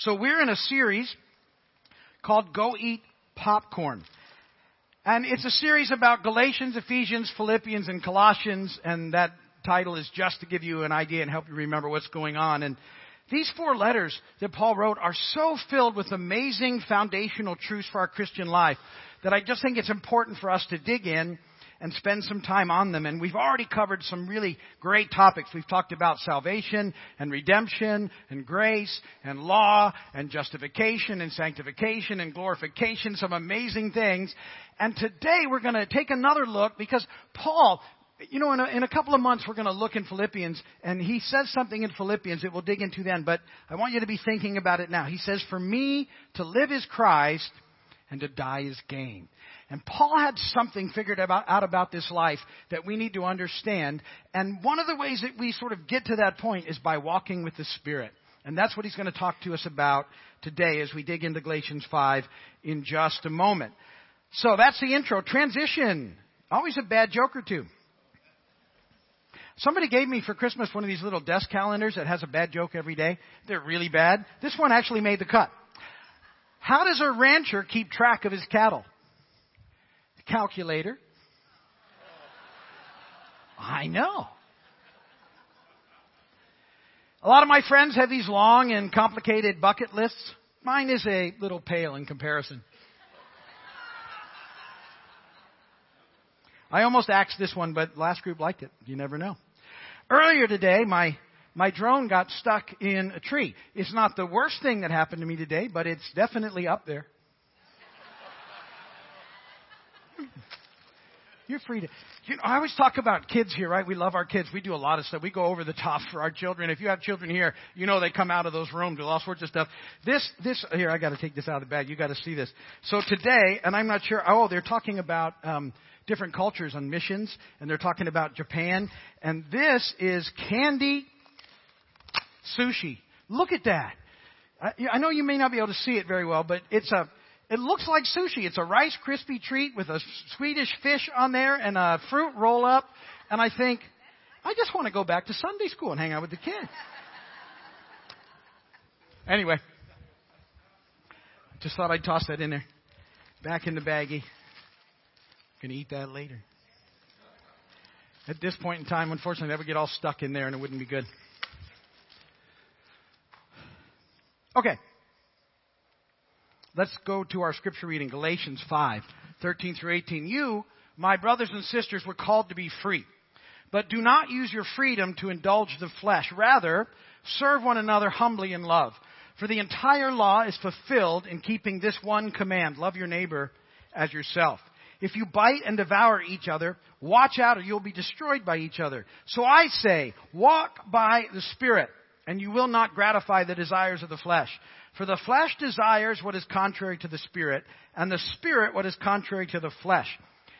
So we're in a series called Go Eat Popcorn. And it's a series about Galatians, Ephesians, Philippians, and Colossians, and that title is just to give you an idea and help you remember what's going on. And these four letters that Paul wrote are so filled with amazing foundational truths for our Christian life that I just think it's important for us to dig in and spend some time on them. And we've already covered some really great topics. We've talked about salvation and redemption and grace and law and justification and sanctification and glorification, some amazing things. And today we're going to take another look because Paul, you know, in a, in a couple of months we're going to look in Philippians and he says something in Philippians that we'll dig into then, but I want you to be thinking about it now. He says, for me to live is Christ and to die is gain. And Paul had something figured about, out about this life that we need to understand. And one of the ways that we sort of get to that point is by walking with the Spirit. And that's what he's going to talk to us about today as we dig into Galatians 5 in just a moment. So that's the intro. Transition. Always a bad joke or two. Somebody gave me for Christmas one of these little desk calendars that has a bad joke every day. They're really bad. This one actually made the cut. How does a rancher keep track of his cattle? calculator. I know. A lot of my friends have these long and complicated bucket lists. Mine is a little pale in comparison. I almost axed this one, but last group liked it. You never know. Earlier today, my, my drone got stuck in a tree. It's not the worst thing that happened to me today, but it's definitely up there. You're free to. You know, I always talk about kids here, right? We love our kids. We do a lot of stuff. We go over the top for our children. If you have children here, you know they come out of those rooms with all sorts of stuff. This, this here, I got to take this out of the bag. You got to see this. So today, and I'm not sure. Oh, they're talking about um, different cultures on missions, and they're talking about Japan. And this is candy sushi. Look at that. I, I know you may not be able to see it very well, but it's a it looks like sushi. It's a Rice Krispie treat with a Swedish fish on there and a fruit roll up. And I think, I just want to go back to Sunday school and hang out with the kids. Anyway, just thought I'd toss that in there. Back in the baggie. Gonna eat that later. At this point in time, unfortunately, that would get all stuck in there and it wouldn't be good. Okay. Let's go to our scripture reading, Galatians 5, 13 through 18. You, my brothers and sisters, were called to be free. But do not use your freedom to indulge the flesh. Rather, serve one another humbly in love. For the entire law is fulfilled in keeping this one command love your neighbor as yourself. If you bite and devour each other, watch out or you'll be destroyed by each other. So I say, walk by the Spirit, and you will not gratify the desires of the flesh. For the flesh desires what is contrary to the spirit, and the spirit what is contrary to the flesh.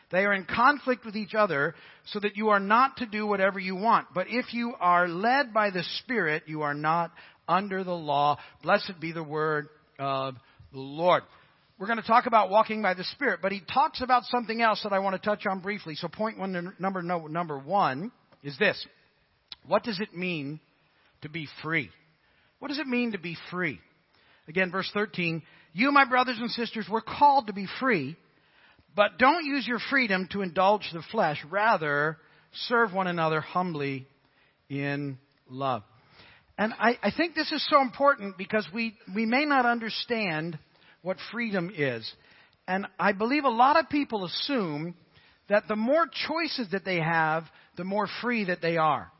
They are in conflict with each other, so that you are not to do whatever you want. But if you are led by the Spirit, you are not under the law. Blessed be the word of the Lord. We're going to talk about walking by the Spirit, but he talks about something else that I want to touch on briefly. So point one, number, number one is this. What does it mean to be free? What does it mean to be free? Again, verse 13. You, my brothers and sisters, were called to be free, but don't use your freedom to indulge the flesh. Rather, serve one another humbly in love. And I, I think this is so important because we, we may not understand what freedom is. And I believe a lot of people assume that the more choices that they have, the more free that they are.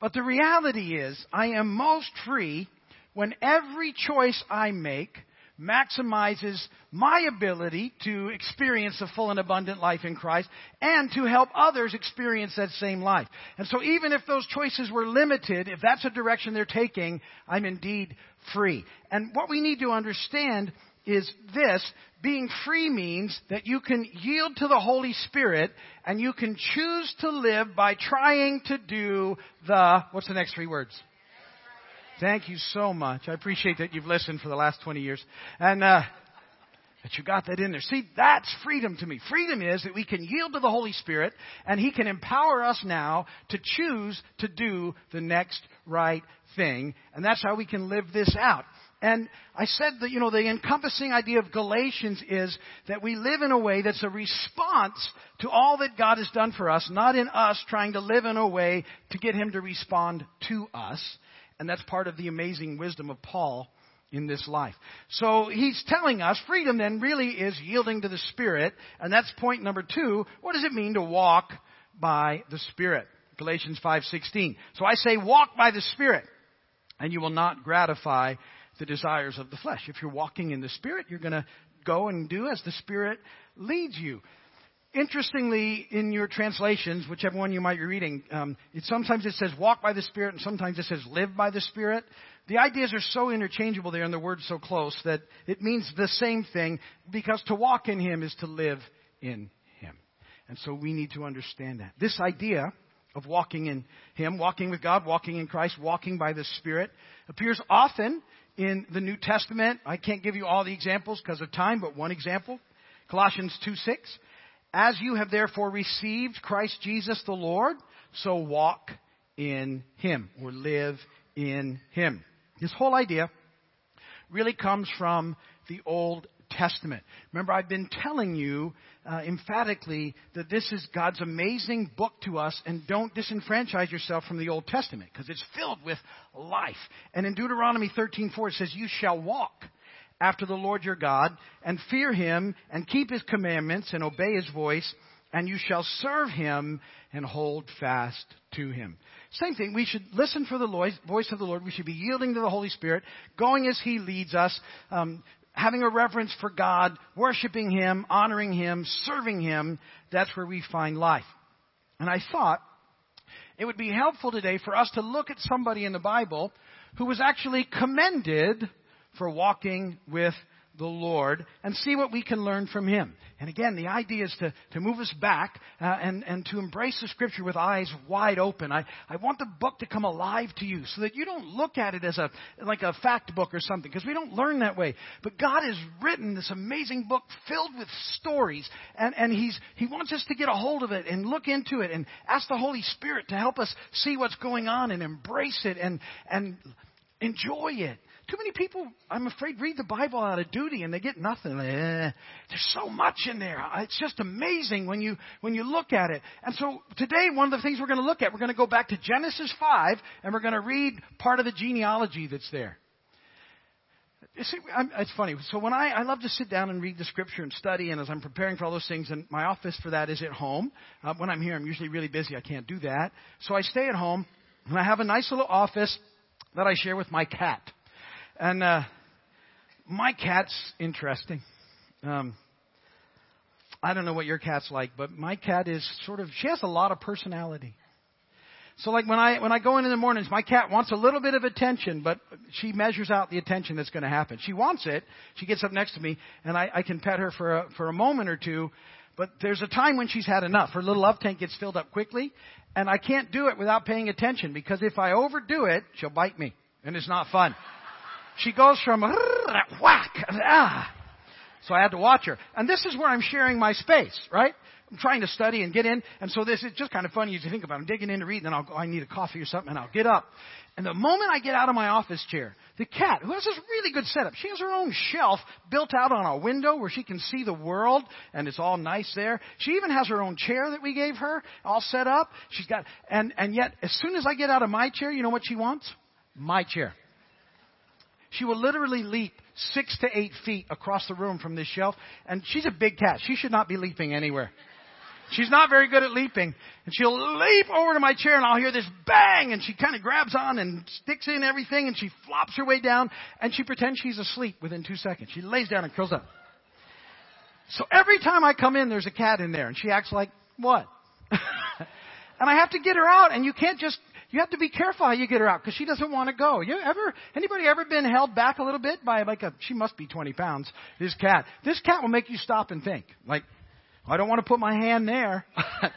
But the reality is, I am most free when every choice I make maximizes my ability to experience a full and abundant life in Christ and to help others experience that same life. And so even if those choices were limited, if that's a direction they're taking, I'm indeed free. And what we need to understand is this, being free means that you can yield to the Holy Spirit and you can choose to live by trying to do the, what's the next three words? Thank you so much. I appreciate that you've listened for the last 20 years. And, uh, that you got that in there. See, that's freedom to me. Freedom is that we can yield to the Holy Spirit and He can empower us now to choose to do the next right thing. And that's how we can live this out. And I said that, you know, the encompassing idea of Galatians is that we live in a way that's a response to all that God has done for us, not in us trying to live in a way to get Him to respond to us. And that's part of the amazing wisdom of Paul in this life. So he's telling us freedom then really is yielding to the Spirit, and that's point number two. What does it mean to walk by the Spirit? Galatians 5:16. So I say walk by the Spirit, and you will not gratify the desires of the flesh. If you're walking in the Spirit, you're going to go and do as the Spirit leads you. Interestingly, in your translations, whichever one you might be reading, um, it, sometimes it says walk by the Spirit, and sometimes it says live by the Spirit. The ideas are so interchangeable there, and the words so close that it means the same thing. Because to walk in Him is to live in Him, and so we need to understand that. This idea of walking in Him, walking with God, walking in Christ, walking by the Spirit, appears often in the New Testament. I can't give you all the examples because of time, but one example, Colossians two six. As you have therefore received Christ Jesus the Lord, so walk in Him or live in Him. This whole idea really comes from the Old Testament. Remember, I've been telling you uh, emphatically that this is God's amazing book to us, and don't disenfranchise yourself from the Old Testament because it's filled with life. And in Deuteronomy 13:4 it says, "You shall walk." after the Lord your God, and fear him, and keep his commandments, and obey his voice, and you shall serve him and hold fast to him. Same thing. We should listen for the voice of the Lord. We should be yielding to the Holy Spirit, going as he leads us, um, having a reverence for God, worshiping him, honoring him, serving him. That's where we find life. And I thought it would be helpful today for us to look at somebody in the Bible who was actually commended for walking with the Lord and see what we can learn from Him. And again, the idea is to, to move us back uh, and, and to embrace the Scripture with eyes wide open. I, I want the book to come alive to you so that you don't look at it as a, like a fact book or something because we don't learn that way. But God has written this amazing book filled with stories and, and he's, He wants us to get a hold of it and look into it and ask the Holy Spirit to help us see what's going on and embrace it and, and enjoy it. Too many people, I'm afraid, read the Bible out of duty and they get nothing. Eh, there's so much in there. It's just amazing when you when you look at it. And so today, one of the things we're going to look at, we're going to go back to Genesis 5 and we're going to read part of the genealogy that's there. See, it's funny. So when I, I love to sit down and read the scripture and study, and as I'm preparing for all those things, and my office for that is at home. Uh, when I'm here, I'm usually really busy. I can't do that. So I stay at home, and I have a nice little office that I share with my cat. And uh, my cat's interesting. Um, I don't know what your cat's like, but my cat is sort of she has a lot of personality. So like when I when I go in in the mornings, my cat wants a little bit of attention, but she measures out the attention that's going to happen. She wants it. She gets up next to me, and I, I can pet her for a, for a moment or two. But there's a time when she's had enough. Her little love tank gets filled up quickly, and I can't do it without paying attention because if I overdo it, she'll bite me, and it's not fun. She goes from whack, ah. So I had to watch her. And this is where I'm sharing my space, right? I'm trying to study and get in. And so this is just kind of funny as you think about it. I'm digging in to read, and then I'll go, I need a coffee or something, and I'll get up. And the moment I get out of my office chair, the cat, who has this really good setup, she has her own shelf built out on a window where she can see the world, and it's all nice there. She even has her own chair that we gave her, all set up. She's got, and, and yet, as soon as I get out of my chair, you know what she wants? My chair. She will literally leap six to eight feet across the room from this shelf. And she's a big cat. She should not be leaping anywhere. She's not very good at leaping. And she'll leap over to my chair and I'll hear this bang and she kind of grabs on and sticks in everything and she flops her way down and she pretends she's asleep within two seconds. She lays down and curls up. So every time I come in, there's a cat in there and she acts like, what? and I have to get her out and you can't just you have to be careful how you get her out because she doesn't want to go. You ever, anybody ever been held back a little bit by like a, she must be 20 pounds, this cat. This cat will make you stop and think. Like, I don't want to put my hand there.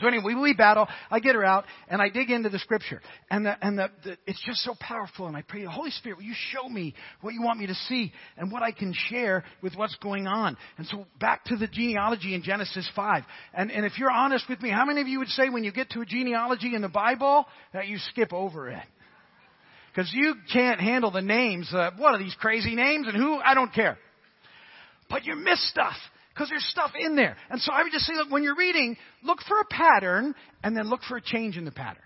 So anyway, we battle. I get her out and I dig into the scripture. And, the, and the, the, it's just so powerful. And I pray, Holy Spirit, will you show me what you want me to see and what I can share with what's going on? And so back to the genealogy in Genesis 5. And, and if you're honest with me, how many of you would say when you get to a genealogy in the Bible that you skip over it? Because you can't handle the names. Uh, what are these crazy names and who? I don't care. But you miss stuff because there's stuff in there. And so I would just say, look, when you're reading, look for a pattern and then look for a change in the pattern.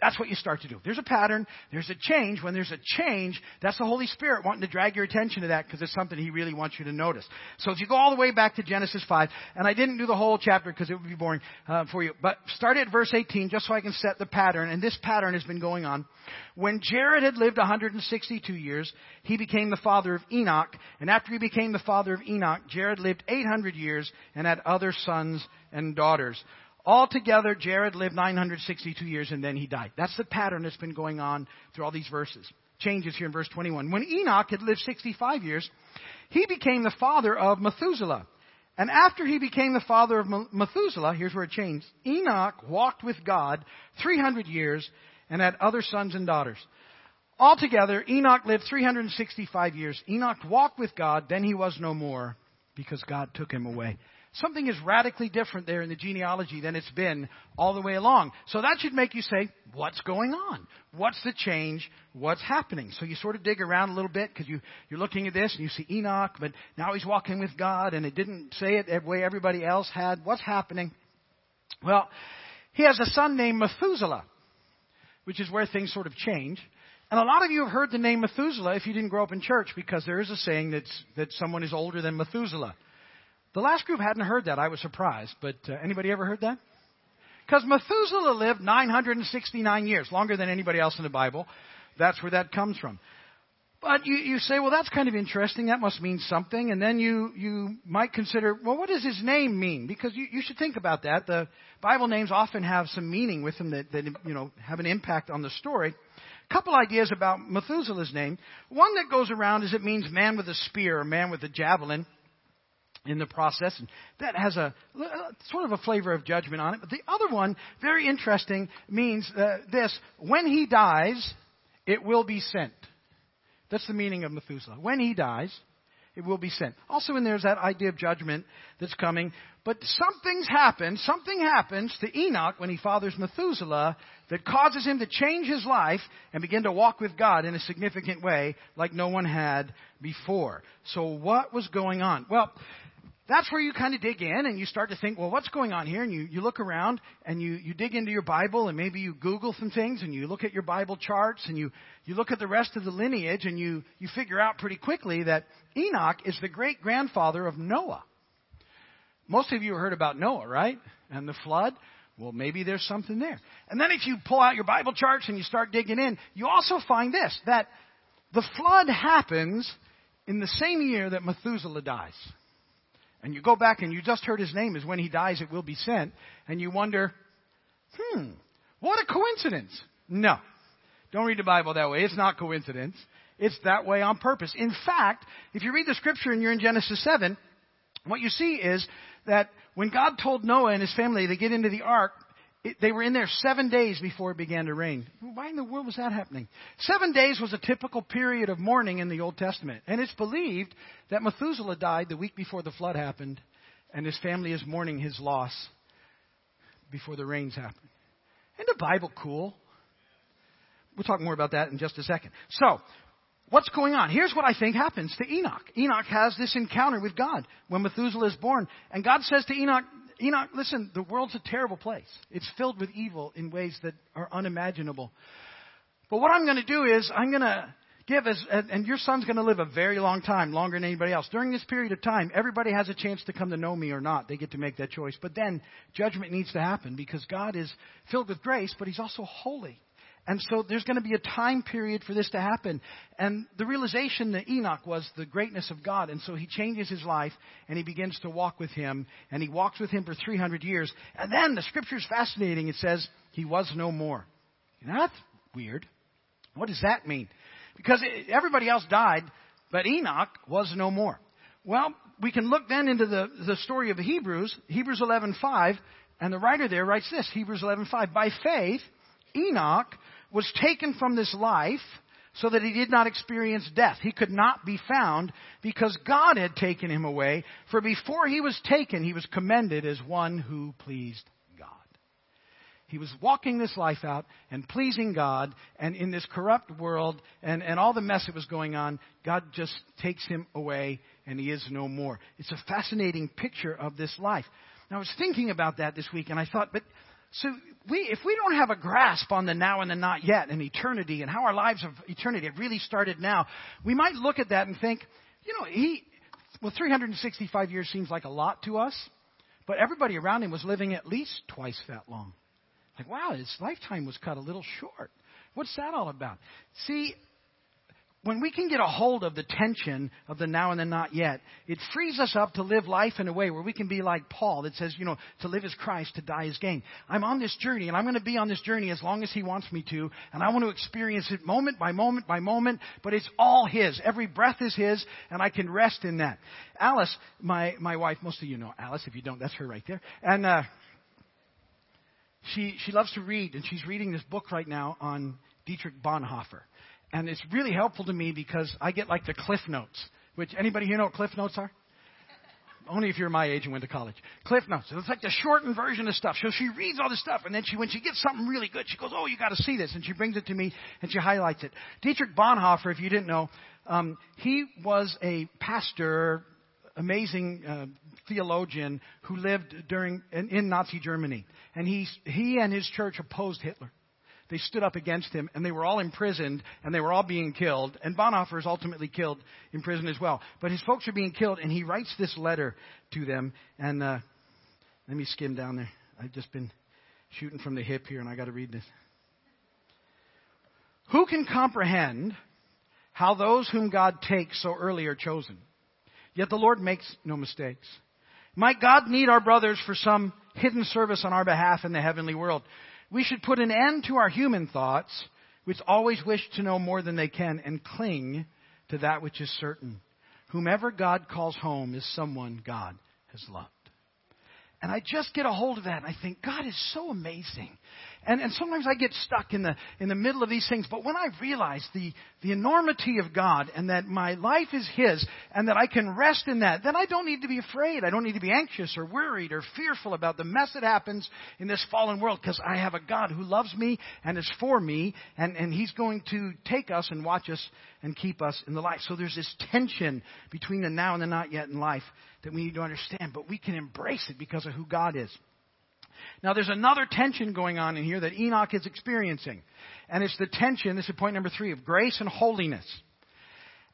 That's what you start to do. There's a pattern, there's a change. When there's a change, that's the Holy Spirit wanting to drag your attention to that because it's something He really wants you to notice. So if you go all the way back to Genesis 5, and I didn't do the whole chapter because it would be boring uh, for you, but start at verse 18 just so I can set the pattern, and this pattern has been going on. When Jared had lived 162 years, he became the father of Enoch, and after he became the father of Enoch, Jared lived 800 years and had other sons and daughters. Altogether, Jared lived 962 years and then he died. That's the pattern that's been going on through all these verses. Changes here in verse 21. When Enoch had lived 65 years, he became the father of Methuselah. And after he became the father of Methuselah, here's where it changed. Enoch walked with God 300 years and had other sons and daughters. Altogether, Enoch lived 365 years. Enoch walked with God, then he was no more because God took him away. Something is radically different there in the genealogy than it's been all the way along. So that should make you say, what's going on? What's the change? What's happening? So you sort of dig around a little bit because you, you're looking at this and you see Enoch, but now he's walking with God and it didn't say it the way everybody else had. What's happening? Well, he has a son named Methuselah, which is where things sort of change. And a lot of you have heard the name Methuselah if you didn't grow up in church because there is a saying that's, that someone is older than Methuselah. The last group hadn't heard that. I was surprised. But uh, anybody ever heard that? Because Methuselah lived 969 years, longer than anybody else in the Bible. That's where that comes from. But you, you say, well, that's kind of interesting. That must mean something. And then you, you might consider, well, what does his name mean? Because you, you should think about that. The Bible names often have some meaning with them that, that you know, have an impact on the story. A couple ideas about Methuselah's name. One that goes around is it means man with a spear, or man with a javelin in the process. And that has a sort of a flavor of judgment on it. But the other one, very interesting, means uh, this when he dies, it will be sent. That's the meaning of Methuselah. When he dies, it will be sent. Also, in there's that idea of judgment that's coming. But something's happened, something happens to Enoch when he fathers Methuselah that causes him to change his life and begin to walk with God in a significant way like no one had before. So, what was going on? Well, that's where you kind of dig in and you start to think, well, what's going on here? And you, you look around and you, you dig into your Bible and maybe you Google some things and you look at your Bible charts and you, you look at the rest of the lineage and you, you figure out pretty quickly that Enoch is the great grandfather of Noah. Most of you have heard about Noah, right? And the flood. Well, maybe there's something there. And then if you pull out your Bible charts and you start digging in, you also find this, that the flood happens in the same year that Methuselah dies and you go back and you just heard his name is when he dies it will be sent, and you wonder, hmm, what a coincidence. No. Don't read the Bible that way. It's not coincidence. It's that way on purpose. In fact, if you read the scripture and you're in Genesis 7, what you see is that when God told Noah and his family to get into the ark, it, they were in there seven days before it began to rain. Why in the world was that happening? Seven days was a typical period of mourning in the Old Testament. And it's believed that Methuselah died the week before the flood happened, and his family is mourning his loss before the rains happened. Isn't the Bible cool? We'll talk more about that in just a second. So, what's going on? Here's what I think happens to Enoch. Enoch has this encounter with God when Methuselah is born. And God says to Enoch, Enoch, listen, the world's a terrible place. It's filled with evil in ways that are unimaginable. But what I'm going to do is I'm going to give as, and your son's going to live a very long time, longer than anybody else. During this period of time, everybody has a chance to come to know me or not. They get to make that choice. But then judgment needs to happen because God is filled with grace, but He's also holy. And so there's going to be a time period for this to happen. And the realization that Enoch was the greatness of God. And so he changes his life and he begins to walk with him. And he walks with him for 300 years. And then the scripture is fascinating. It says he was no more. That's weird. What does that mean? Because everybody else died, but Enoch was no more. Well, we can look then into the, the story of the Hebrews, Hebrews 11:5, and the writer there writes this, Hebrews 11:5, by faith Enoch was taken from this life so that he did not experience death. He could not be found because God had taken him away. For before he was taken, he was commended as one who pleased God. he was walking this life out and pleasing God, and in this corrupt world and, and all the mess that was going on, God just takes him away and he is no more. It's a fascinating picture of this life. Now, I was thinking about that this week, and I thought, but so we, if we don't have a grasp on the now and the not yet and eternity and how our lives of eternity have really started now, we might look at that and think, you know, he, well, 365 years seems like a lot to us, but everybody around him was living at least twice that long. Like, wow, his lifetime was cut a little short. What's that all about? See, when we can get a hold of the tension of the now and the not yet, it frees us up to live life in a way where we can be like Paul that says, you know, to live is Christ, to die is gain. I'm on this journey and I'm going to be on this journey as long as he wants me to, and I want to experience it moment by moment by moment, but it's all his. Every breath is his, and I can rest in that. Alice, my, my wife, most of you know Alice, if you don't, that's her right there. And, uh, she, she loves to read, and she's reading this book right now on Dietrich Bonhoeffer. And it's really helpful to me because I get like the cliff notes, which anybody here know what cliff notes are? Only if you're my age and went to college. Cliff notes. It's like the shortened version of stuff. So she reads all this stuff, and then she, when she gets something really good, she goes, "Oh, you got to see this," and she brings it to me and she highlights it. Dietrich Bonhoeffer, if you didn't know, um, he was a pastor, amazing uh, theologian who lived during in, in Nazi Germany, and he he and his church opposed Hitler they stood up against him, and they were all imprisoned, and they were all being killed. And Bonhoeffer is ultimately killed in prison as well. But his folks are being killed, and he writes this letter to them. And uh, let me skim down there. I've just been shooting from the hip here, and I got to read this. Who can comprehend how those whom God takes so early are chosen? Yet the Lord makes no mistakes. Might God need our brothers for some hidden service on our behalf in the heavenly world? We should put an end to our human thoughts, which always wish to know more than they can, and cling to that which is certain. Whomever God calls home is someone God has loved. And I just get a hold of that and I think, God is so amazing. And, and sometimes I get stuck in the, in the middle of these things. But when I realize the, the enormity of God and that my life is His and that I can rest in that, then I don't need to be afraid. I don't need to be anxious or worried or fearful about the mess that happens in this fallen world because I have a God who loves me and is for me and, and He's going to take us and watch us and keep us in the light. So there's this tension between the now and the not yet in life that we need to understand, but we can embrace it because of who God is. Now, there's another tension going on in here that Enoch is experiencing. And it's the tension, this is point number three, of grace and holiness.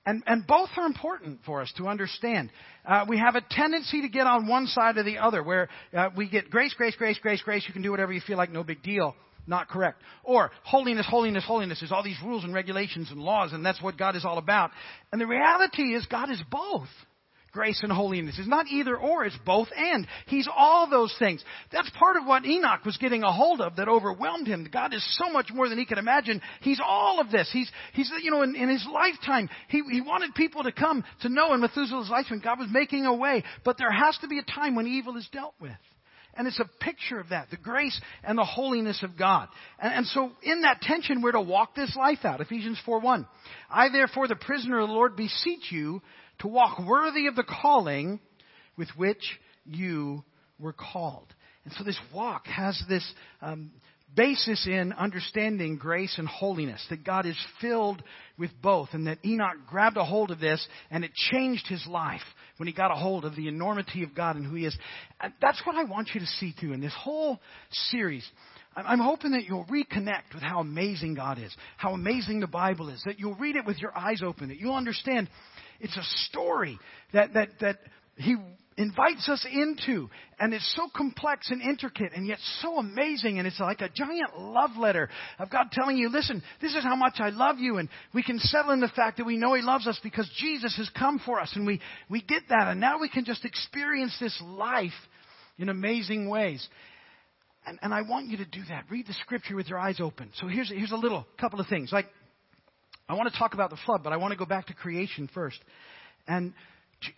And, and both are important for us to understand. Uh, we have a tendency to get on one side or the other, where uh, we get grace, grace, grace, grace, grace, you can do whatever you feel like, no big deal. Not correct. Or holiness, holiness, holiness is all these rules and regulations and laws, and that's what God is all about. And the reality is God is both grace and holiness. It's not either or, it's both and. He's all those things. That's part of what Enoch was getting a hold of that overwhelmed him. God is so much more than he could imagine. He's all of this. He's, he's you know, in, in his lifetime, he, he wanted people to come to know in Methuselah's lifetime God was making a way. But there has to be a time when evil is dealt with. And it's a picture of that, the grace and the holiness of God. And, and, so in that tension, we're to walk this life out. Ephesians 4 1. I therefore, the prisoner of the Lord, beseech you to walk worthy of the calling with which you were called. And so this walk has this um, basis in understanding grace and holiness, that God is filled with both, and that Enoch grabbed a hold of this and it changed his life when he got a hold of the enormity of God and who he is. And that's what I want you to see too in this whole series. I'm hoping that you'll reconnect with how amazing God is, how amazing the Bible is, that you'll read it with your eyes open, that you'll understand it's a story that, that, that he invites us into. And it's so complex and intricate and yet so amazing. And it's like a giant love letter of God telling you, listen, this is how much I love you. And we can settle in the fact that we know He loves us because Jesus has come for us. And we, we get that. And now we can just experience this life in amazing ways. And, and I want you to do that. Read the scripture with your eyes open. So here's, here's a little couple of things. Like I want to talk about the flood, but I want to go back to creation first. And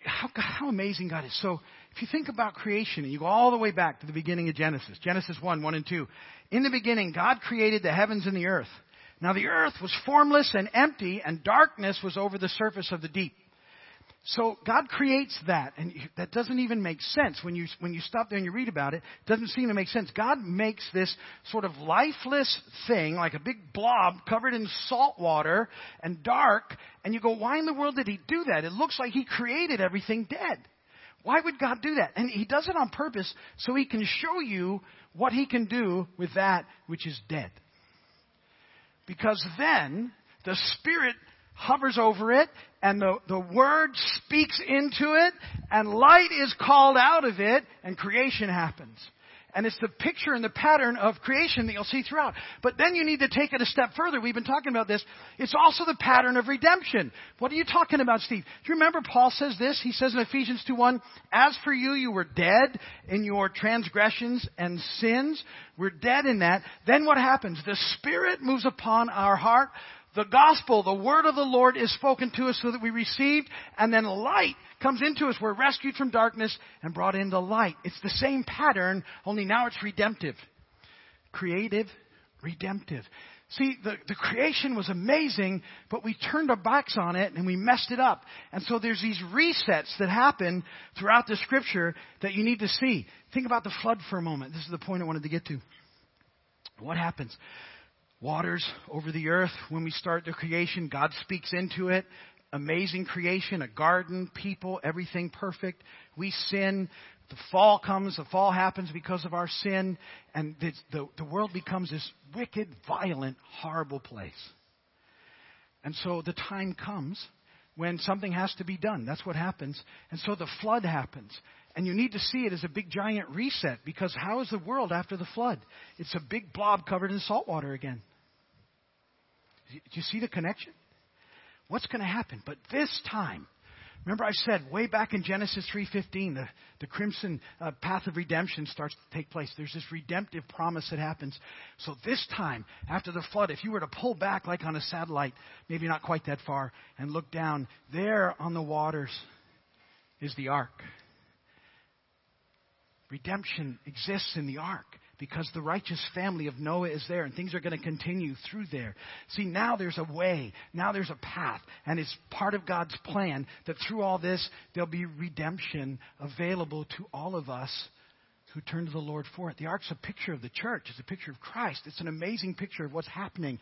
how, how amazing God is. So, if you think about creation and you go all the way back to the beginning of Genesis, Genesis 1, 1 and 2. In the beginning, God created the heavens and the earth. Now the earth was formless and empty, and darkness was over the surface of the deep. So God creates that, and that doesn't even make sense when you when you stop there and you read about it. It doesn't seem to make sense. God makes this sort of lifeless thing, like a big blob covered in salt water and dark, and you go, why in the world did He do that? It looks like He created everything dead. Why would God do that? And He does it on purpose so He can show you what He can do with that which is dead. Because then the Spirit hovers over it and the, the word speaks into it and light is called out of it and creation happens. And it's the picture and the pattern of creation that you'll see throughout. But then you need to take it a step further. We've been talking about this. It's also the pattern of redemption. What are you talking about, Steve? Do you remember Paul says this? He says in Ephesians 2:1, "As for you, you were dead in your transgressions and sins. We're dead in that. Then what happens? The Spirit moves upon our heart the gospel, the word of the Lord is spoken to us so that we received, and then light comes into us. We're rescued from darkness and brought into light. It's the same pattern, only now it's redemptive. Creative, redemptive. See, the, the creation was amazing, but we turned our backs on it and we messed it up. And so there's these resets that happen throughout the scripture that you need to see. Think about the flood for a moment. This is the point I wanted to get to. What happens? Waters over the earth. When we start the creation, God speaks into it. Amazing creation, a garden, people, everything perfect. We sin. The fall comes. The fall happens because of our sin. And the, the, the world becomes this wicked, violent, horrible place. And so the time comes when something has to be done. That's what happens. And so the flood happens. And you need to see it as a big giant reset because how is the world after the flood? It's a big blob covered in salt water again. Do you see the connection? What's going to happen? But this time, remember I said way back in Genesis 3:15, the, the crimson uh, path of redemption starts to take place. There's this redemptive promise that happens. So this time, after the flood, if you were to pull back like on a satellite, maybe not quite that far, and look down, there on the waters is the ark. Redemption exists in the ark because the righteous family of Noah is there and things are going to continue through there. See, now there's a way, now there's a path, and it's part of God's plan that through all this there'll be redemption available to all of us who turn to the Lord for it. The ark's a picture of the church. It's a picture of Christ. It's an amazing picture of what's happening.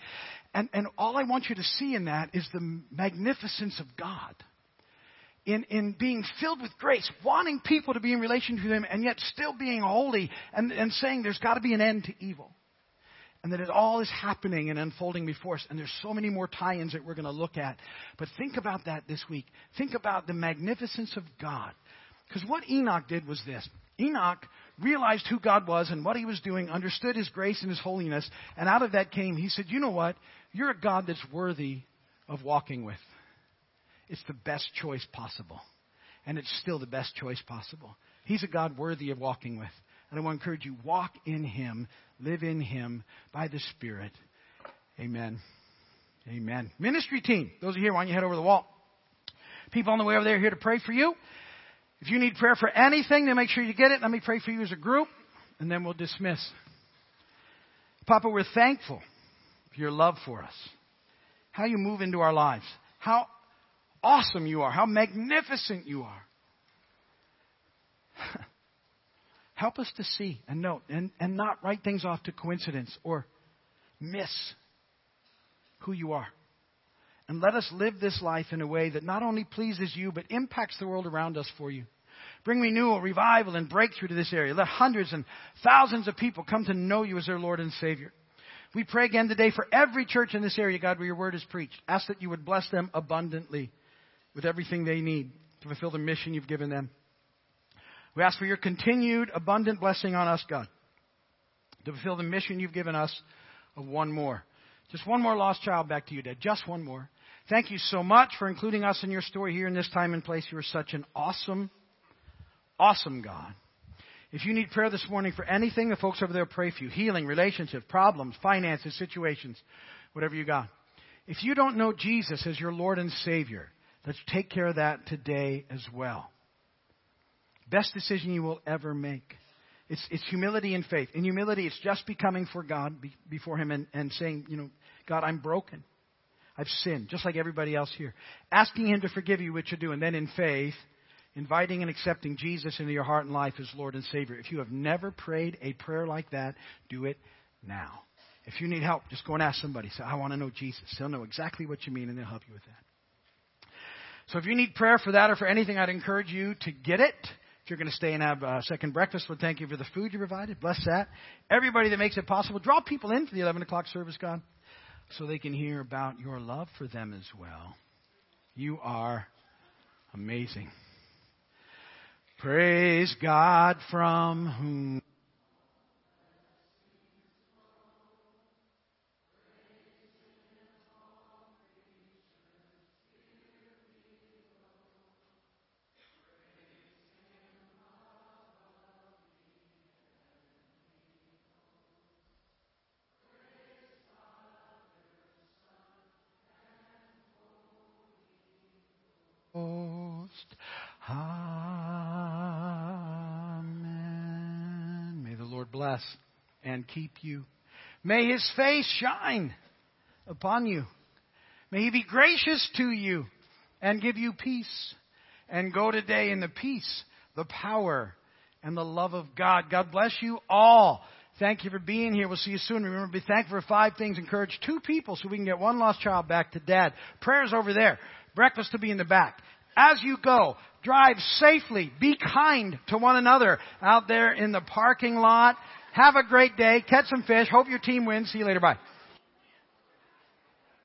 And, and all I want you to see in that is the magnificence of God in, in being filled with grace, wanting people to be in relation to Him, and yet still being holy, and, and saying there's got to be an end to evil. And that it all is happening and unfolding before us. And there's so many more tie ins that we're going to look at. But think about that this week. Think about the magnificence of God. Because what Enoch did was this Enoch realized who God was and what He was doing, understood His grace and His holiness, and out of that came, He said, You know what? You're a God that's worthy of walking with. It's the best choice possible. And it's still the best choice possible. He's a God worthy of walking with. And I want to encourage you walk in Him, live in Him by the Spirit. Amen. Amen. Ministry team, those are here, why don't you head over the wall? People on the way over there here to pray for you. If you need prayer for anything, then make sure you get it. Let me pray for you as a group, and then we'll dismiss. Papa, we're thankful for your love for us. How you move into our lives. How awesome you are, how magnificent you are. Help us to see and note and, and not write things off to coincidence or miss who you are. And let us live this life in a way that not only pleases you, but impacts the world around us for you. Bring renewal, revival, and breakthrough to this area. Let hundreds and thousands of people come to know you as their Lord and Savior. We pray again today for every church in this area, God, where your word is preached. Ask that you would bless them abundantly with everything they need to fulfill the mission you've given them. We ask for your continued abundant blessing on us, God, to fulfill the mission you've given us of one more. Just one more lost child back to you, Dad. Just one more. Thank you so much for including us in your story here in this time and place. You are such an awesome, awesome God. If you need prayer this morning for anything, the folks over there pray for you. Healing, relationships, problems, finances, situations, whatever you got. If you don't know Jesus as your Lord and Savior, Let's take care of that today as well. Best decision you will ever make. It's, it's humility and faith. In humility, it's just becoming for God, be, before Him, and, and saying, you know, God, I'm broken. I've sinned, just like everybody else here. Asking Him to forgive you, which you do, and then in faith, inviting and accepting Jesus into your heart and life as Lord and Savior. If you have never prayed a prayer like that, do it now. If you need help, just go and ask somebody. Say, I want to know Jesus. They'll know exactly what you mean and they'll help you with that. So if you need prayer for that or for anything, I'd encourage you to get it. If you're going to stay and have a second breakfast, Lord, thank you for the food you provided. Bless that. Everybody that makes it possible, draw people in for the 11 o'clock service, God, so they can hear about your love for them as well. You are amazing. Praise God from whom bless and keep you. May his face shine upon you. May he be gracious to you and give you peace. And go today in the peace, the power, and the love of God. God bless you all. Thank you for being here. We'll see you soon. Remember, be thankful for five things. Encourage two people so we can get one lost child back to dad. Prayers over there. Breakfast to be in the back. As you go, drive safely. Be kind to one another out there in the parking lot. Have a great day. Catch some fish. Hope your team wins. See you later. Bye.